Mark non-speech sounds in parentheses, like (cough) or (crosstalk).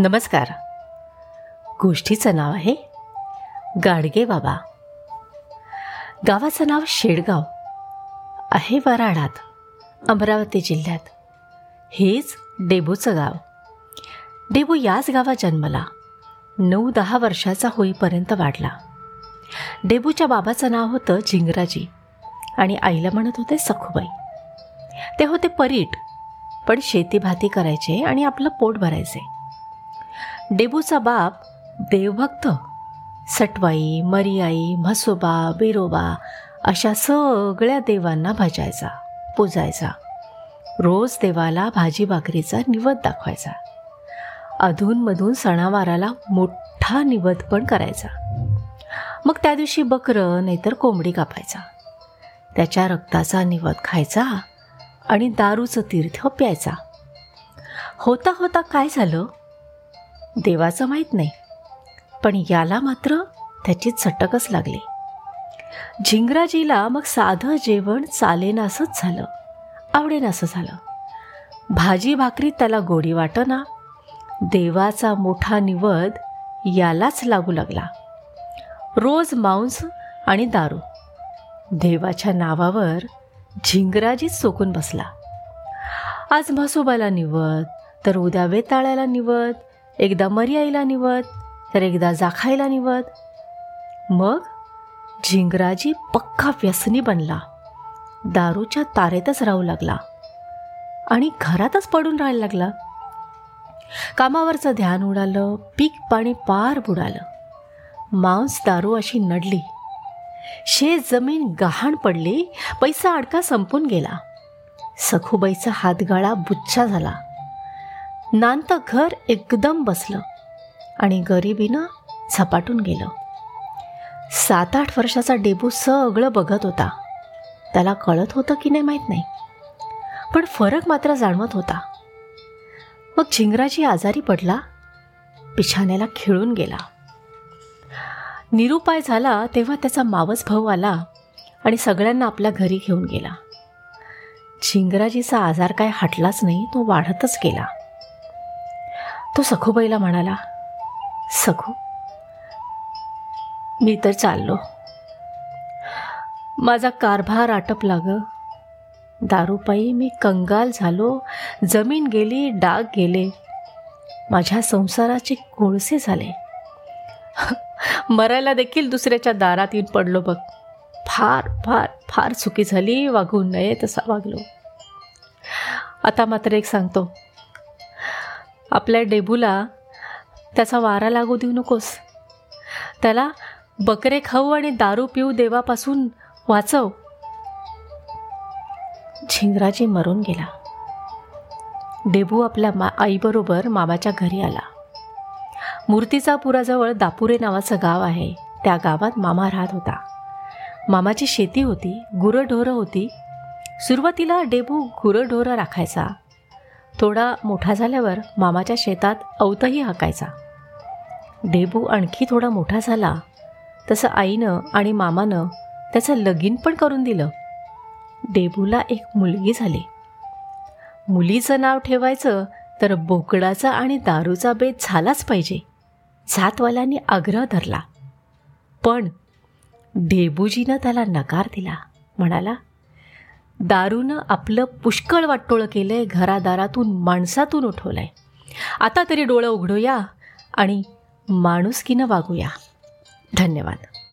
नमस्कार. गोष्टीचं नाव आहे गाडगे बाबा. गावाचं नाव शेडगाव आहे वराडात अमरावती जिल्ह्यात. हेच डेबूचं गाव. डेबू याच गावात जन्मला. नऊ दहा वर्षाचा होईपर्यंत वाढला. डेबूच्या बाबाचं नाव होतं झिंगराजी आणि आईला म्हणत होते सखूबाई. ते होते परीट पण शेतीभाती करायचे आणि आपलं पोट भरायचे. डेबूचा बाप देवभक्त. सटवाई मरियाई म्हसोबा बिरोबा अशा सगळ्या देवांना भजायचा पूजायचा. रोज देवाला भाजी भाकरीचा निवद दाखवायचा. अधूनमधून सणावाराला मोठा निवद पण करायचा. मग त्या दिवशी बकरं नाहीतर कोंबडी कापायचा. त्याच्या रक्ताचा निवद खायचा आणि दारूचं तीर्थ प्यायचा. होता होता काय झालं? देवाचं माहीत नाही. पण याला मात्र त्याची चटकच लागली. झिंगराजीला मग साधं जेवण चालेनासंच झालं. आवडेनासं झालं. भाजी भाकरीत त्याला गोडी वाटना देवाचा मोठा निवद यालाच लागू लागला. रोज मांस आणि दारू. देवाच्या नावावर झिंगराजीच चोकून बसला. आज म्हसोबाला निवद तर उद्या वेताळ्याला निवद एकदा मर्याईला निवत तर एकदा जाखायला निवत मग झिंगराजी पक्का व्यसनी बनला. दारूच्या तारेतच राहू लागला आणि घरातच पडून राहायला लागला. कामावरचं ध्यान उडालं पीक पाणी पार बुडालं. मांस दारू अशी नडली. शेत जमीन गहाण पडली पैसा अडका संपून गेला. सखूबाईचा हातगाळा बुच्छा झाला. नांत घर एकदम बसलं आणि गरिबीनं झपाटून गेलं. सात आठ वर्षाचा डेबू सगळं बघत होता. त्याला कळत होतं की नाही माहीत नाही. पण फरक मात्र जाणवत होता. मग झिंगराजी आजारी पडला पिछाण्याला खिळून गेला. निरुपाय झाला तेव्हा त्याचा मावस भाऊ आला आणि सगळ्यांना आपल्या घरी घेऊन गेला. झिंगराजीचा आजार काय हटलाच नाही तो वाढतच गेला. तो सखूबाईला म्हणाला सखू मी तर चाललो. माझा कारभार आटपला ग दारूपायी मी कंगाल झालो. जमीन गेली डाग गेले. माझ्या संसाराचे कोळसे झाले. (laughs) मरायला देखील दुसऱ्याच्या दारात येऊन पडलो बघ. फार फार फार चुकी झाली वागू नये तसा वागलो. आता मात्र एक सांगतो. आपल्या डेबूला त्याचा वारा लागू देऊ नकोस. त्याला बकरे खाऊ आणि दारू पिऊ देवापासून वाचव. झिंगराजी मरून गेला. डेबू आपल्या मा आईबरोबर मामाच्या घरी आला. मूर्तिजापुराजवळ दापुरे नावाचं गाव आहे. त्या गावात मामा राहत होता. मामाची शेती होती गुरंढोरं होती. सुरुवातीला डेबू गुरंढोरं राखायचा. थोडा मोठा झाल्यावर मामाच्या शेतात अवतही हाकायचा. डेबू आणखी थोडा मोठा झाला. तसं आईनं आणि मामानं त्याचं लगीन पण करून दिलं. डेबूला एक मुलगी झाली. मुलीचं नाव ठेवायचं तर बोकडाचा आणि दारूचा बेत झालाच पाहिजे. जातवाल्यांनी आग्रह धरला. पण डेबूजीनं त्याला नकार दिला. म्हणाला दारूनं आपलं पुष्कळ वाटोळं केलंय घरादारातून माणसातून उठवलंय. आता तरी डोळं उघडूया आणि माणुसकीनं वागूया. धन्यवाद.